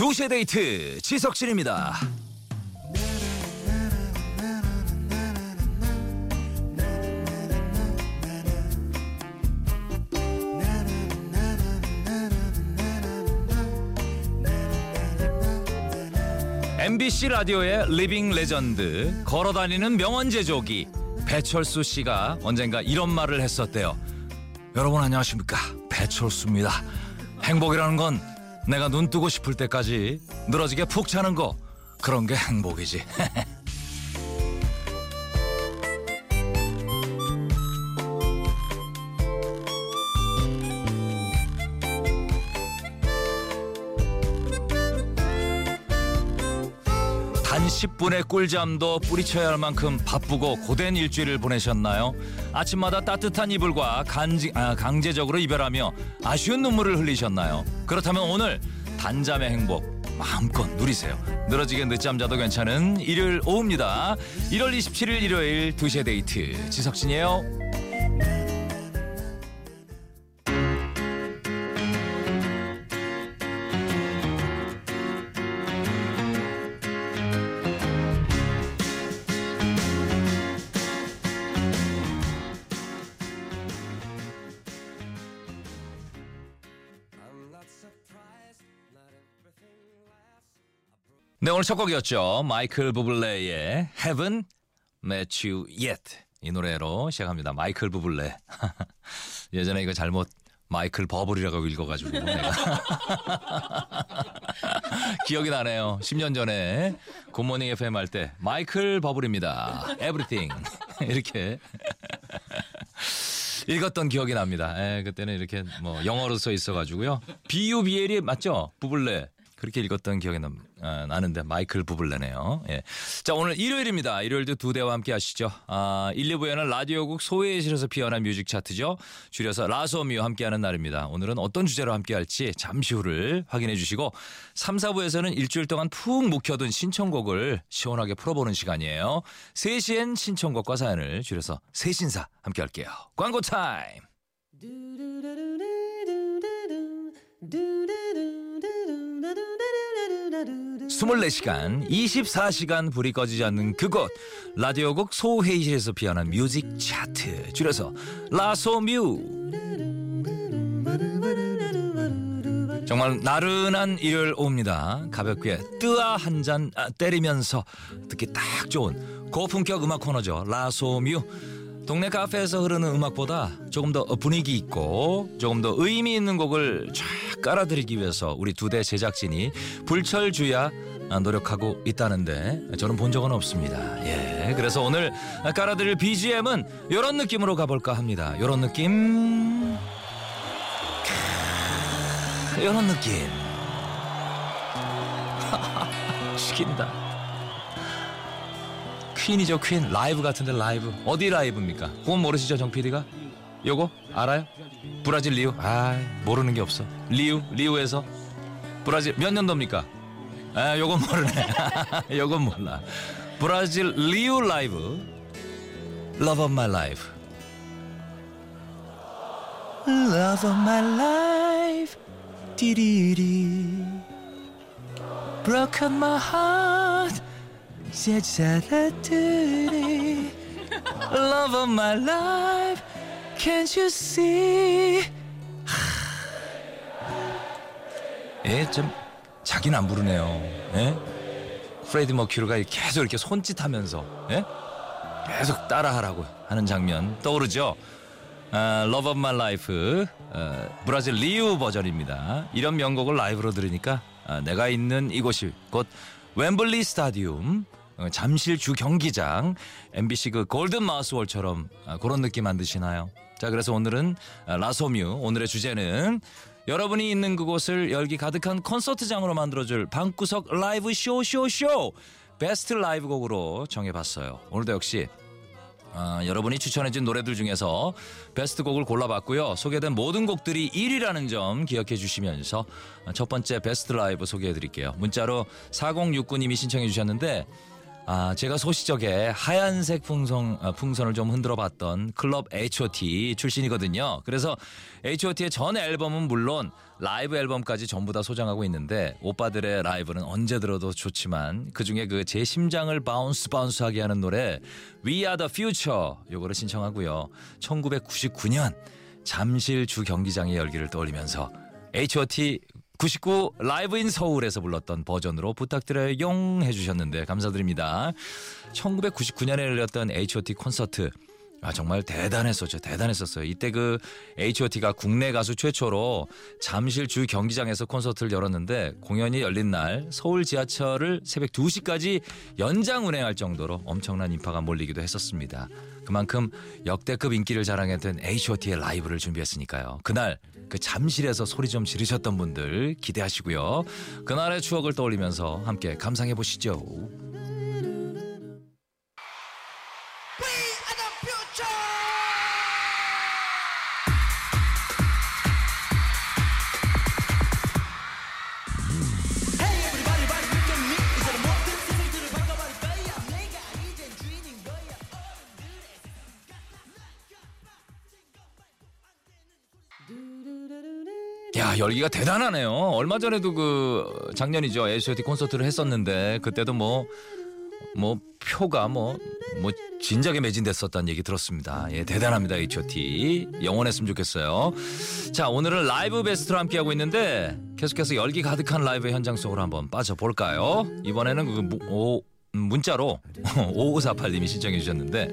2시의 데이트 지석진입니다. MBC 라디오의 리빙 레전드 걸어다니는 명언 제조기 배철수 씨가 언젠가 이런 말을 했었대요. 여러분 안녕하십니까 배철수입니다. 행복이라는 건 내가 눈 뜨고 싶을 때까지 늘어지게 푹 자는 거 그런 게 행복이지. 10분의 꿀잠도 뿌리쳐야 할 만큼 바쁘고 고된 일주일을 보내셨나요? 아침마다 따뜻한 이불과 간지, 아, 강제적으로 이별하며 아쉬운 눈물을 흘리셨나요? 그렇다면 오늘 단잠의 행복 마음껏 누리세요. 늘어지게 늦잠 자도 괜찮은 일요일 오후입니다. 1월 27일 일요일 2시의 데이트 지석진이에요. 네 오늘 첫 곡이었죠. 마이클 부블레의 Haven't Met You Yet 이 노래로 시작합니다. 마이클 부블레 예전에 이거 잘못 마이클 버블이라고 읽어가지고 내가 기억이 나네요. 10년 전에 굿모닝 FM 할 때 마이클 버블입니다. Everything 이렇게 읽었던 기억이 납니다. 에, 그때는 이렇게 뭐 영어로 써 있어가지고요. B-U-B-L이 맞죠? 부블레. 그렇게 읽었던 기억이 남, 아, 나는데 마이클 부블레네요. 예. 자 오늘 일요일입니다. 일요일도 두 대와 함께 하시죠. 아, 1, 2부에는 라디오국 소외실에서 피어난 뮤직 차트죠. 줄여서 라소미와 함께하는 날입니다. 오늘은 어떤 주제로 함께할지 잠시 후를 확인해 주시고 3, 4부에서는 일주일 동안 푹 묵혀둔 신청곡을 시원하게 풀어보는 시간이에요. 3시엔 신청곡과 사연을 줄여서 세신사 함께할게요. 광고 타임. 24시간, 24시간 불이 꺼지지 않는 그곳 라디오국 소회의실에서 피어난 뮤직 차트 줄여서 라소뮤 정말 나른한 일요일 오후입니다. 가볍게 뜨아 한 잔 때리면서 듣기 딱 좋은 고품격 음악 코너죠. 라소뮤 동네 카페에서 흐르는 음악보다 조금 더 분위기 있고 조금 더 의미 있는 곡을 쫙 깔아드리기 위해서 우리 두 대 제작진이 불철주야 노력하고 있다는데 저는 본 적은 없습니다. 예, 그래서 오늘 깔아드릴 BGM은 이런 느낌으로 가볼까 합니다. 이런 느낌, 이런 느낌. 죽인다. 퀸이죠 퀸 라이브 같은데 라이브 어디 라이브입니까? 그건 모르시죠 정 PD가? 요거 알아요? 브라질 리우. 아 모르는 게 없어. 리우 리우에서. 브라질 몇 년도입니까? 아 요건 모르네 요건 몰라. 브라질 리우 라이브. Love of my life. Love of my life. 디리리. Broken my heart. 제 자라들이. Love of my life Can't you see 예, 좀 자기는 안 부르네요 예? 프레디 머큐리가 계속 이렇게 손짓하면서 예? 계속 따라하라고 하는 장면 떠오르죠 아, Love of my life 어, 브라질 리우 버전입니다 이런 명곡을 라이브로 들으니까 아, 내가 있는 이곳이 곧 웸블리 스타디움 어, 잠실 주 경기장 MBC 그 골든 마우스홀처럼 아, 그런 느낌 안 드시나요? 자 그래서 오늘은 아, 라소뮤 오늘의 주제는 여러분이 있는 그곳을 열기 가득한 콘서트장으로 만들어줄 방구석 라이브 쇼쇼쇼 베스트 라이브 곡으로 정해봤어요. 오늘도 역시 아, 여러분이 추천해준 노래들 중에서 베스트 곡을 골라봤고요. 소개된 모든 곡들이 1위라는 점 기억해 주시면서 첫 번째 베스트 라이브 소개해 드릴게요. 문자로 4069님이 신청해 주셨는데 아, 제가 소시적에 하얀색 풍선, 아, 풍선을 좀 흔들어 봤던 클럽 H.O.T 출신이거든요. 그래서 H.O.T의 전 앨범은 물론 라이브 앨범까지 전부 다 소장하고 있는데 오빠들의 라이브는 언제 들어도 좋지만 그중에 그 제 심장을 bounce bounce하게 하는 노래 We Are The Future 요거를 신청하고요. 1999년 잠실 주 경기장의 열기를 떠올리면서 H.O.T 99 라이브 인 서울에서 불렀던 버전으로 부탁드려요 용 해주셨는데 감사드립니다. 1999년에 열렸던 H.O.T 콘서트 아 정말 대단했었죠. 대단했었어요. 이때 그 H.O.T가 국내 가수 최초로 잠실 주 경기장에서 콘서트를 열었는데 공연이 열린 날 서울 지하철을 새벽 2시까지 연장 운행할 정도로 엄청난 인파가 몰리기도 했었습니다. 그만큼 역대급 인기를 자랑했던 H.O.T의 라이브를 준비했으니까요. 그날 그 잠실에서 소리 좀 지르셨던 분들 기대하시고요. 그날의 추억을 떠올리면서 함께 감상해 보시죠. 열기가 대단하네요. 얼마 전에도 그 작년이죠 H.O.T 콘서트를 했었는데 그때도 뭐뭐 뭐 표가 뭐뭐 뭐 진작에 매진됐었다는 얘기 들었습니다. 예 대단합니다 H.O.T 영원했으면 좋겠어요. 자 오늘은 라이브 베스트로 함께하고 있는데 계속해서 열기 가득한 라이브 현장 속으로 한번 빠져볼까요? 이번에는 그 오, 문자로 5548님이 신청해 주셨는데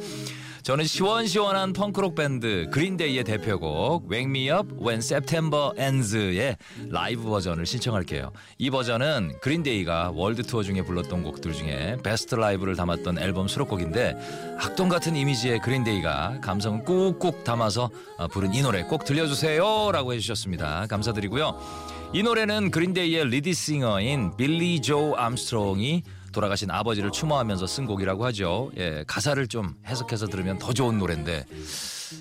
저는 시원시원한 펑크록 밴드 그린데이의 대표곡 Wake Me Up When September Ends의 라이브 버전을 신청할게요. 이 버전은 그린데이가 월드 투어 중에 불렀던 곡들 중에 베스트 라이브를 담았던 앨범 수록곡인데 악동 같은 이미지의 그린데이가 감성을 꾹꾹 담아서 어, 부른 이 노래 꼭 들려주세요라고 해주셨습니다. 감사드리고요. 이 노래는 그린데이의 리드싱어인 빌리 조 암스트롱이 돌아가신 아버지를 추모하면서 쓴 곡이라고 하죠. 예, 가사를 좀 해석해서 들으면 더 좋은 노래인데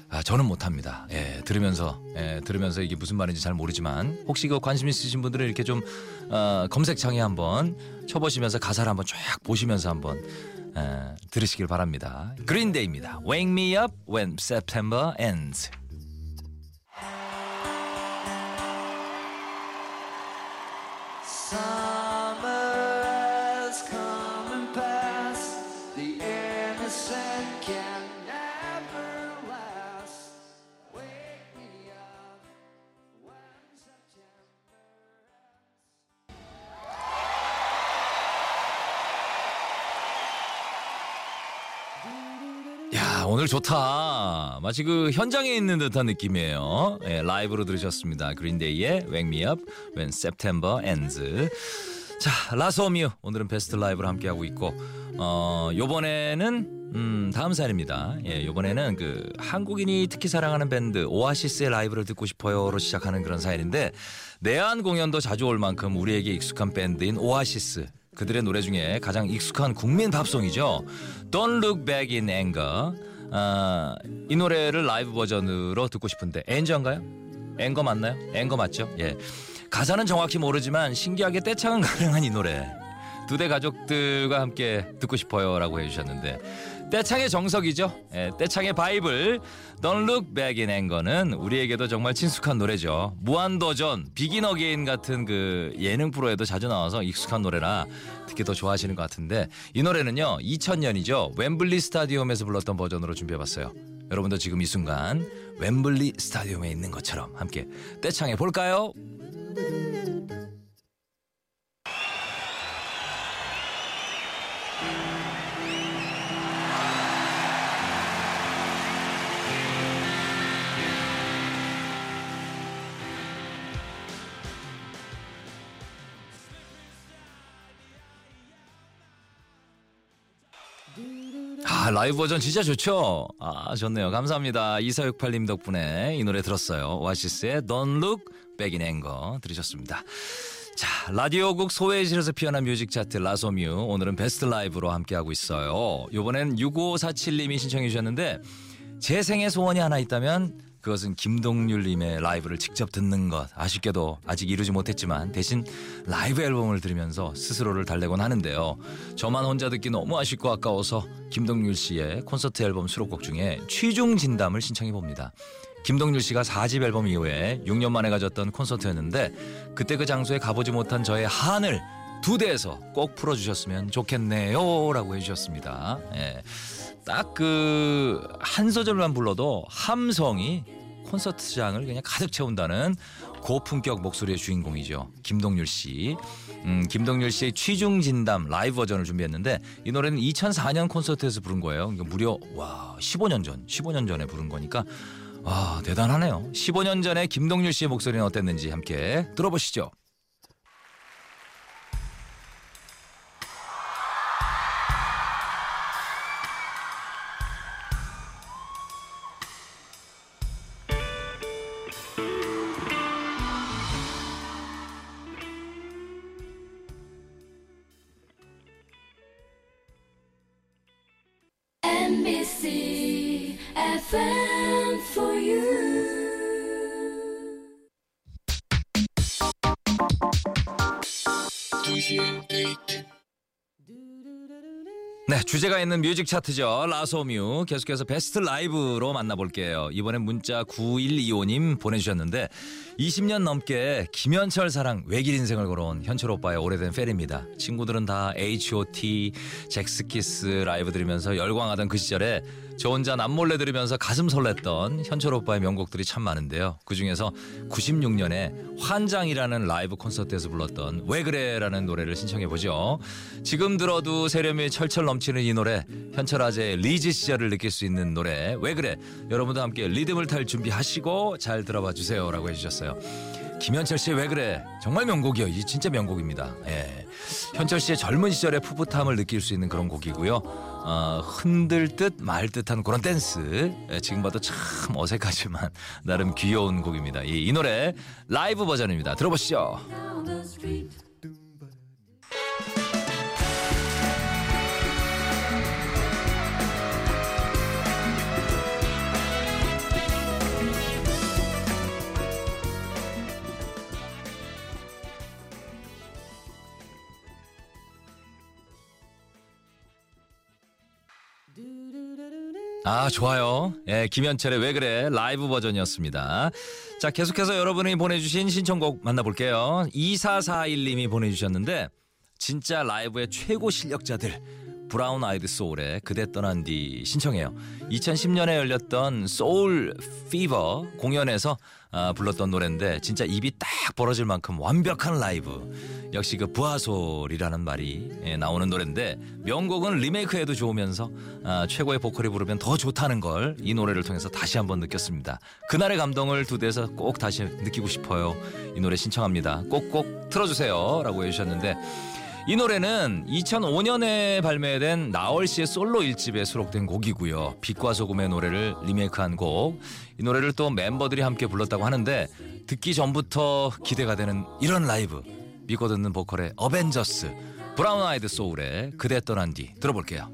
아, 저는 못합니다. 예, 들으면서 예, 들으면서 이게 무슨 말인지 잘 모르지만 혹시 그 관심 있으신 분들은 이렇게 좀 어, 검색창에 한번 쳐보시면서 가사를 한번 쫙 보시면서 한번 예, 들으시길 바랍니다. 그린데이입니다. Wake me up when September ends. 오늘 좋다. 마치 그 현장에 있는 듯한 느낌이에요. 예, 라이브로 들으셨습니다. 그린데이의 Wake Me Up When September Ends. 자 라소뮤 오늘은 베스트 라이브를 함께 하고 있고 어 요번에는 음 다음 사연입니다. 예 요번에는 그 한국인이 특히 사랑하는 밴드 오아시스의 라이브를 듣고 싶어요로 시작하는 그런 사연인데 내한 공연도 자주 올 만큼 우리에게 익숙한 밴드인 오아시스 그들의 노래 중에 가장 익숙한 국민 팝송이죠. Don't Look Back in Anger. 아, 이 노래를 라이브 버전으로 듣고 싶은데 Anger인가요? Anger 맞나요? Anger 맞죠? 예. 가사는 정확히 모르지만 신기하게 떼창은 가능한 이 노래. 두데 가족들과 함께 듣고 싶어요라고 해주셨는데 떼창의 정석이죠. 예, 떼창의 바이블 Don't Look Back in Anger는 우리에게도 정말 친숙한 노래죠. 무한도전, 비긴 어게인 같은 그 예능 프로에도 자주 나와서 익숙한 노래라 특히 더 좋아하시는 것 같은데 이 노래는요 2000년이죠. 웸블리 스타디움에서 불렀던 버전으로 준비해봤어요. 여러분도 지금 이 순간 웸블리 스타디움에 있는 것처럼 함께 떼창해 볼까요? 아, 라이브 버전 진짜 좋죠? 아, 좋네요. 감사합니다. 2468님 덕분에 이 노래 들었어요. 오아시스의 Don't Look Back in Anger 들으셨습니다. 자, 라디오국 소회의실에서 피어난 뮤직 차트 라소뮤 오늘은 베스트 라이브로 함께하고 있어요. 요번엔 6547님이 신청해 주셨는데 제 생애 소원이 하나 있다면 그것은 김동률님의 라이브를 직접 듣는 것. 아쉽게도 아직 이루지 못했지만 대신 라이브 앨범을 들으면서 스스로를 달래곤 하는데요. 저만 혼자 듣기 너무 아쉽고 아까워서 김동률 씨의 콘서트 앨범 수록곡 중에 취중 진담을 신청해 봅니다. 김동률 씨가 4집 앨범 이후에 6년 만에 가졌던 콘서트였는데 그때 그 장소에 가보지 못한 저의 한을 두 대에서 꼭 풀어주셨으면 좋겠네요 라고 해주셨습니다. 예. 딱 그 한 소절만 불러도 함성이 콘서트장을 그냥 가득 채운다는 고품격 목소리의 주인공이죠. 김동률 씨. 음, 김동률 씨의 취중 진담 라이브 버전을 준비했는데 이 노래는 2004년 콘서트에서 부른 거예요. 그러니까 무려 와 15년 전, 15년 전에 부른 거니까 와 대단하네요. 15년 전에 김동률 씨의 목소리는 어땠는지 함께 들어보시죠. Thank you. 네, 주제가 있는 뮤직 차트죠. 라소뮤. 계속해서 베스트 라이브로 만나볼게요. 이번엔 문자 9125님 보내주셨는데 20년 넘게 김현철 사랑 외길 인생을 걸어온 현철 오빠의 오래된 팬입니다. 친구들은 다 H.O.T, 젝스키스 라이브 들으면서 열광하던 그 시절에 저 혼자 남몰래 들으면서 가슴 설렜던 현철 오빠의 명곡들이 참 많은데요. 그 중에서 96년에 환장이라는 라이브 콘서트에서 불렀던 왜 그래라는 노래를 신청해 보죠. 지금 들어도 세련미 철철 넘치는 이 노래 현철 아재의 리즈 시절을 느낄 수 있는 노래 왜 그래 여러분도 함께 리듬을 탈 준비하시고 잘 들어봐 주세요라고 해주셨어요. 김현철 씨의 왜 그래 정말 명곡이요. 이 진짜 명곡입니다. 예. 현철 씨의 젊은 시절의 풋풋함을 느낄 수 있는 그런 곡이고요. 어, 흔들 듯 말 듯한 그런 댄스. 예, 지금 봐도 참 어색하지만 나름 귀여운 곡입니다. 이, 이 노래 라이브 버전입니다. 들어보시죠. 아 좋아요. 예, 김현철의 왜 그래 라이브 버전이었습니다. 자 계속해서 여러분이 보내주신 신청곡 만나볼게요. 2441님이 보내주셨는데 진짜 라이브의 최고 실력자들 브라운 아이드 소울의 그대 떠난 뒤 신청해요. 2010년에 열렸던 Soul Fever 공연에서 아, 불렀던 노래인데 진짜 입이 딱 벌어질 만큼 완벽한 라이브. 역시 그 브아솔이라는 말이 예, 나오는 노래인데 명곡은 리메이크해도 좋으면서 아, 최고의 보컬이 부르면 더 좋다는 걸 이 노래를 통해서 다시 한번 느꼈습니다. 그날의 감동을 두 대에서 꼭 다시 느끼고 싶어요. 이 노래 신청합니다. 꼭꼭 틀어주세요라고 해주셨는데 이 노래는 2005년에 발매된 나얼 씨의 솔로 1집에 수록된 곡이고요. 빛과 소금의 노래를 리메이크한 곡. 이 노래를 또 멤버들이 함께 불렀다고 하는데 듣기 전부터 기대가 되는 이런 라이브. 믿고 듣는 보컬의 어벤져스. 브라운 아이드 소울의 그대 떠난 뒤 들어볼게요.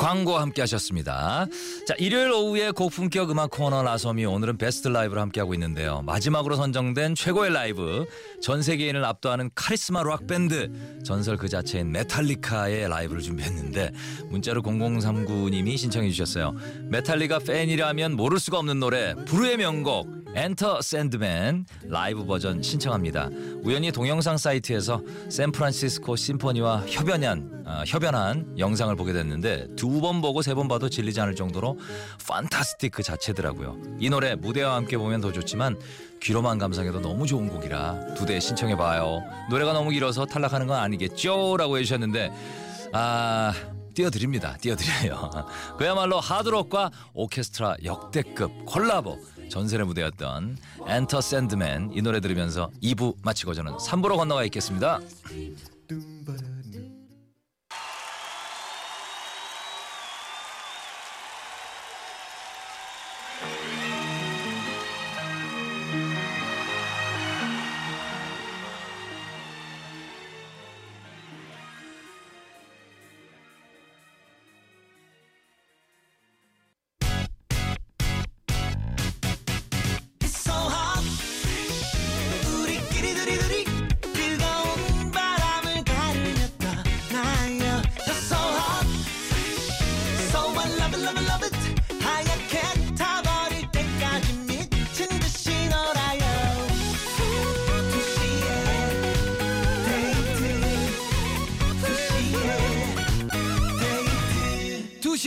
광고 함께 하셨습니다. 자, 일요일 오후에 고품격 음악 코너 라소뮤 오늘은 베스트 라이브를 함께 하고 있는데요. 마지막으로 선정된 최고의 라이브, 전 세계인을 압도하는 카리스마 락 밴드, 전설 그 자체인 메탈리카의 라이브를 준비했는데 문자로 0039님이 신청해 주셨어요. 메탈리카 팬이라면 모를 수가 없는 노래, 불후의 명곡 Enter Sandman 라이브 버전 신청합니다. 우연히 동영상 사이트에서 샌프란시스코 심포니와 협연한 아, 협연한 영상을 보게 됐는데 두 번 보고 세 번 봐도 질리지 않을 정도로 판타스틱 그 자체더라고요. 이 노래 무대와 함께 보면 더 좋지만 귀로만 감상해도 너무 좋은 곡이라 두 대 신청해 봐요. 노래가 너무 길어서 탈락하는 건 아니겠죠?라고 해주셨는데 아. 띄워드립니다. 띄워드려요. 그야말로 하드록과 오케스트라 역대급 콜라보 전설의 무대였던 엔터 샌드맨 이 노래 들으면서 2부 마치고 저는 3부로 건너가 있겠습니다.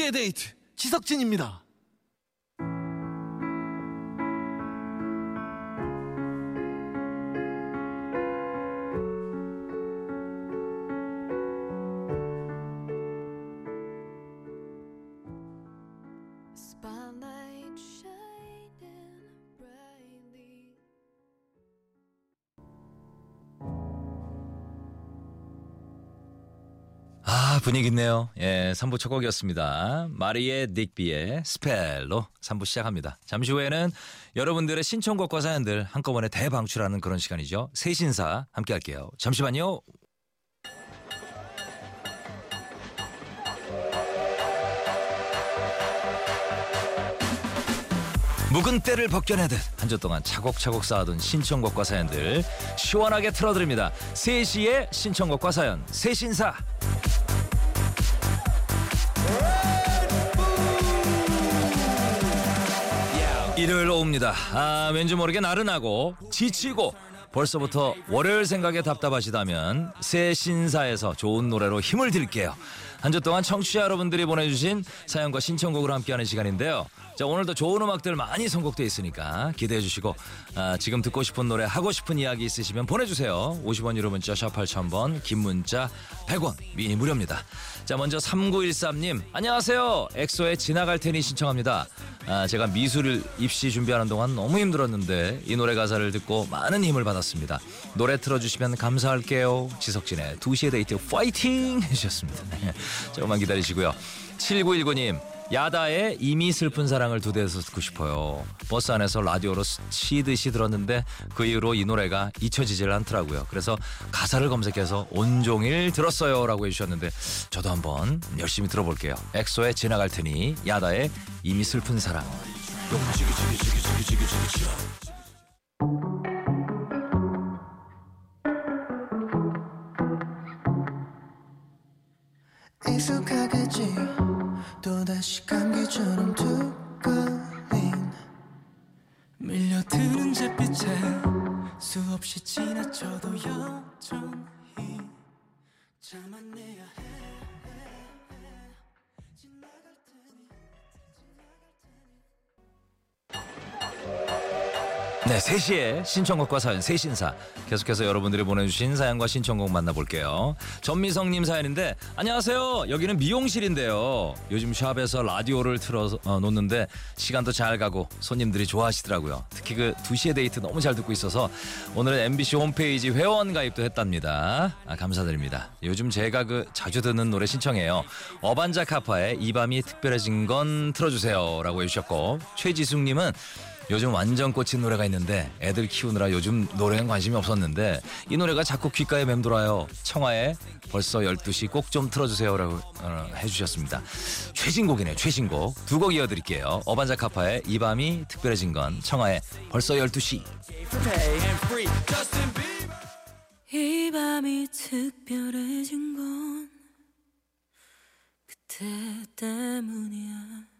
2시의 데이트 지석진입니다 분위기 있네요. 예, 3부 첫 곡이었습니다. 마리에 딕비의 Spell로 3부 시작합니다. 잠시 후에는 여러분들의 신청곡과 사연들 한꺼번에 대방출하는 그런 시간이죠. 세신사 함께 할게요. 잠시만요. 묵은 때를 벗겨내듯 한 주 동안 차곡차곡 쌓아둔 신청곡과 사연들 시원하게 틀어드립니다. 3시에 신청곡과 사연 세신사 일요일 오후입니다. 아, 왠지 모르게 나른하고 지치고 벌써부터 월요일 생각에 답답하시다면 새 신사에서 좋은 노래로 힘을 드릴게요. 한 주 동안 청취자 여러분들이 보내주신 사연과 신청곡으로 함께하는 시간인데요. 자 오늘도 좋은 음악들 많이 선곡돼 있으니까 기대해 주시고 아, 지금 듣고 싶은 노래 하고 싶은 이야기 있으시면 보내주세요. 50원 유료 문자 샵 8000번 긴 문자 100원 미니 무료입니다. 자 먼저 3913님 안녕하세요. 엑소의 지나갈 테니 신청합니다. 아, 제가 미술 입시 준비하는 동안 너무 힘들었는데 이 노래 가사를 듣고 많은 힘을 받았습니다. 노래 틀어주시면 감사할게요. 지석진의 2시의 데이트 파이팅 해주셨습니다. 조금만 기다리시고요. 7919님 야다의 이미 슬픈 사랑을 두데에서 듣고 싶어요. 버스 안에서 라디오로 스치듯이 들었는데 그 이후로 이 노래가 잊혀지질 않더라고요. 그래서 가사를 검색해서 온종일 들었어요 라고 해주셨는데 저도 한번 열심히 들어볼게요. 엑소의 지나갈 테니 야다의 이미 슬픈 사랑. 익숙하겠지 또다시 감기처럼 두꺼인 밀려드는 잿빛에 수없이 지나쳐도 여전히 참아내야 해 네, 3시에 신청곡과 사연 세신사 계속해서 여러분들이 보내주신 사연과 신청곡 만나볼게요. 전미성님 사연인데 안녕하세요. 여기는 미용실인데요. 요즘 샵에서 라디오를 틀어 어, 놓는데 시간도 잘 가고 손님들이 좋아하시더라고요. 특히 그 2시에 데이트 너무 잘 듣고 있어서 오늘은 MBC 홈페이지 회원 가입도 했답니다. 아, 감사드립니다. 요즘 제가 그 자주 듣는 노래 신청해요. 어반자 카파의 이 밤이 특별해진 건 틀어주세요 라고 해주셨고 최지숙님은 요즘 완전 꽂힌 노래가 있는데 애들 키우느라 요즘 노래엔 관심이 없었는데 이 노래가 자꾸 귓가에 맴돌아요. 청하에 벌써 12시 꼭 좀 틀어주세요라고 어, 해주셨습니다. 최신곡이네요. 최신곡. 두 곡 이어드릴게요. 어반자카파의 이 밤이 특별해진 건 청하에 벌써 12시. 이 밤이 특별해진 건 그때 때문이야.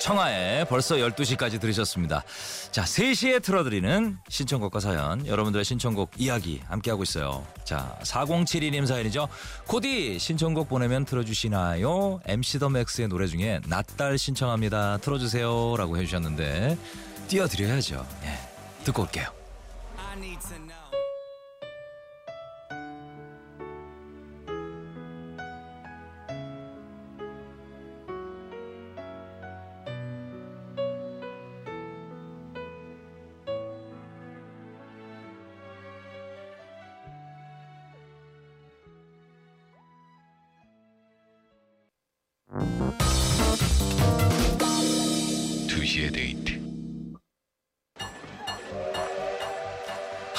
청하에 벌써 12시까지 들으셨습니다. 자, 3시에 틀어드리는 신청곡과 사연, 여러분들의 신청곡 이야기 함께하고 있어요. 자, 4072님 사연이죠. 코디 신청곡 보내면 틀어주시나요? MC 더 맥스의 노래 중에 낫달 신청합니다. 틀어주세요. 라고 해주셨는데, 띄워드려야죠. 예, 듣고 올게요.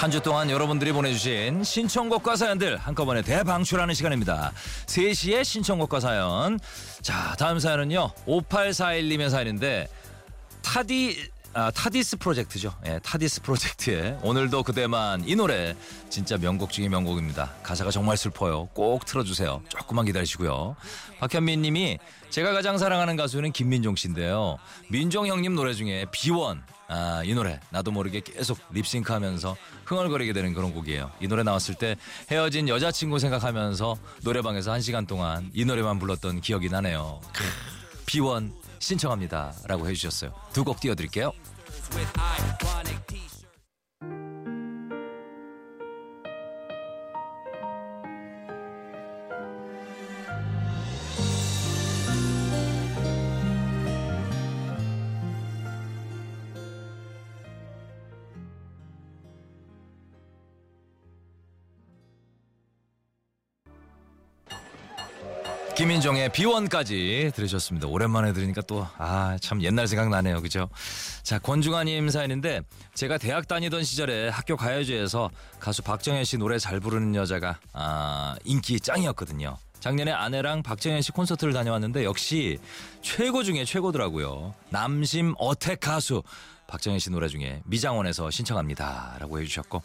한 주 동안 여러분들이 보내주신 신청곡과 사연들 한꺼번에 대방출하는 시간입니다. 3시에 신청곡과 사연. 자, 다음 사연은요. 5841님의 사연인데 타디 아, 타디스 프로젝트죠. 예, 타디스 프로젝트의 오늘도 그대만 이 노래 진짜 명곡 중의 명곡입니다. 가사가 정말 슬퍼요. 꼭 틀어주세요. 조금만 기다리시고요. 박현민 님이 제가 가장 사랑하는 가수는 김민종 씨인데요. 민종 형님 노래 중에 비원 아, 이 노래 나도 모르게 계속 립싱크 하면서 흥얼거리게 되는 그런 곡이에요. 이 노래 나왔을 때 헤어진 여자친구 생각하면서 노래방에서 한 시간 동안 이 노래만 불렀던 기억이 나네요. 크, 비원 신청합니다. 라고 해주셨어요. 두 곡 띄워드릴게요. 김인종의 비원까지 들으셨습니다. 오랜만에 들으니까 또, 아, 참 옛날 생각 나네요. 그죠? 자, 권중아님 사연인데, 제가 대학 다니던 시절에 학교 가요제에서 가수 박정현 씨 노래 잘 부르는 여자가, 아, 인기 짱이었거든요. 작년에 아내랑 박정현 씨 콘서트를 다녀왔는데, 역시 최고 중에 최고더라고요. 남심 어택 가수. 박정현 씨 노래 중에 미장원에서 신청합니다. 라고 해주셨고,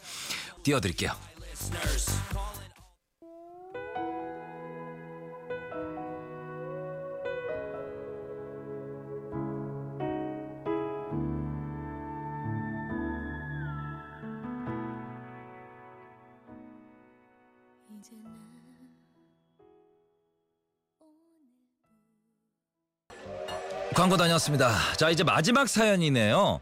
띄워드릴게요. 광고 다녔습니다. 자, 이제 마지막 사연이네요.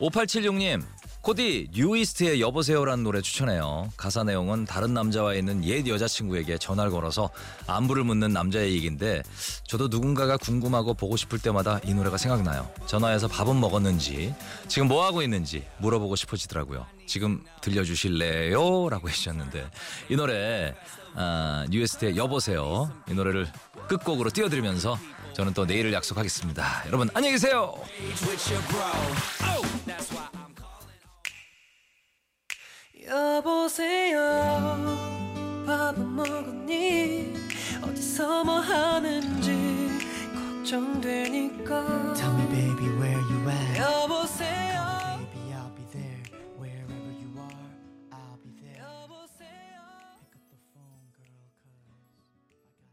5876님, 코디 뉴이스트의 여보세요라는 노래 추천해요. 가사 내용은 다른 남자와 있는 옛 여자친구에게 전화를 걸어서 안부를 묻는 남자의 얘기인데 저도 누군가가 궁금하고 보고 싶을 때마다 이 노래가 생각나요. 전화해서 밥은 먹었는지 지금 뭐 하고 있는지 물어보고 싶어지더라고요. 지금 들려주실래요? 라고 해주셨는데 이 노래 아, 뉴이스트의 여보세요 이 노래를 끝곡으로 띄워드리면서 저는 또 내일을 약속하겠습니다. 여러분 안녕히 계세요. 여보세요. 밥은 먹었니? 어디서 뭐 하는지 걱정되니까. Tell me baby where you at?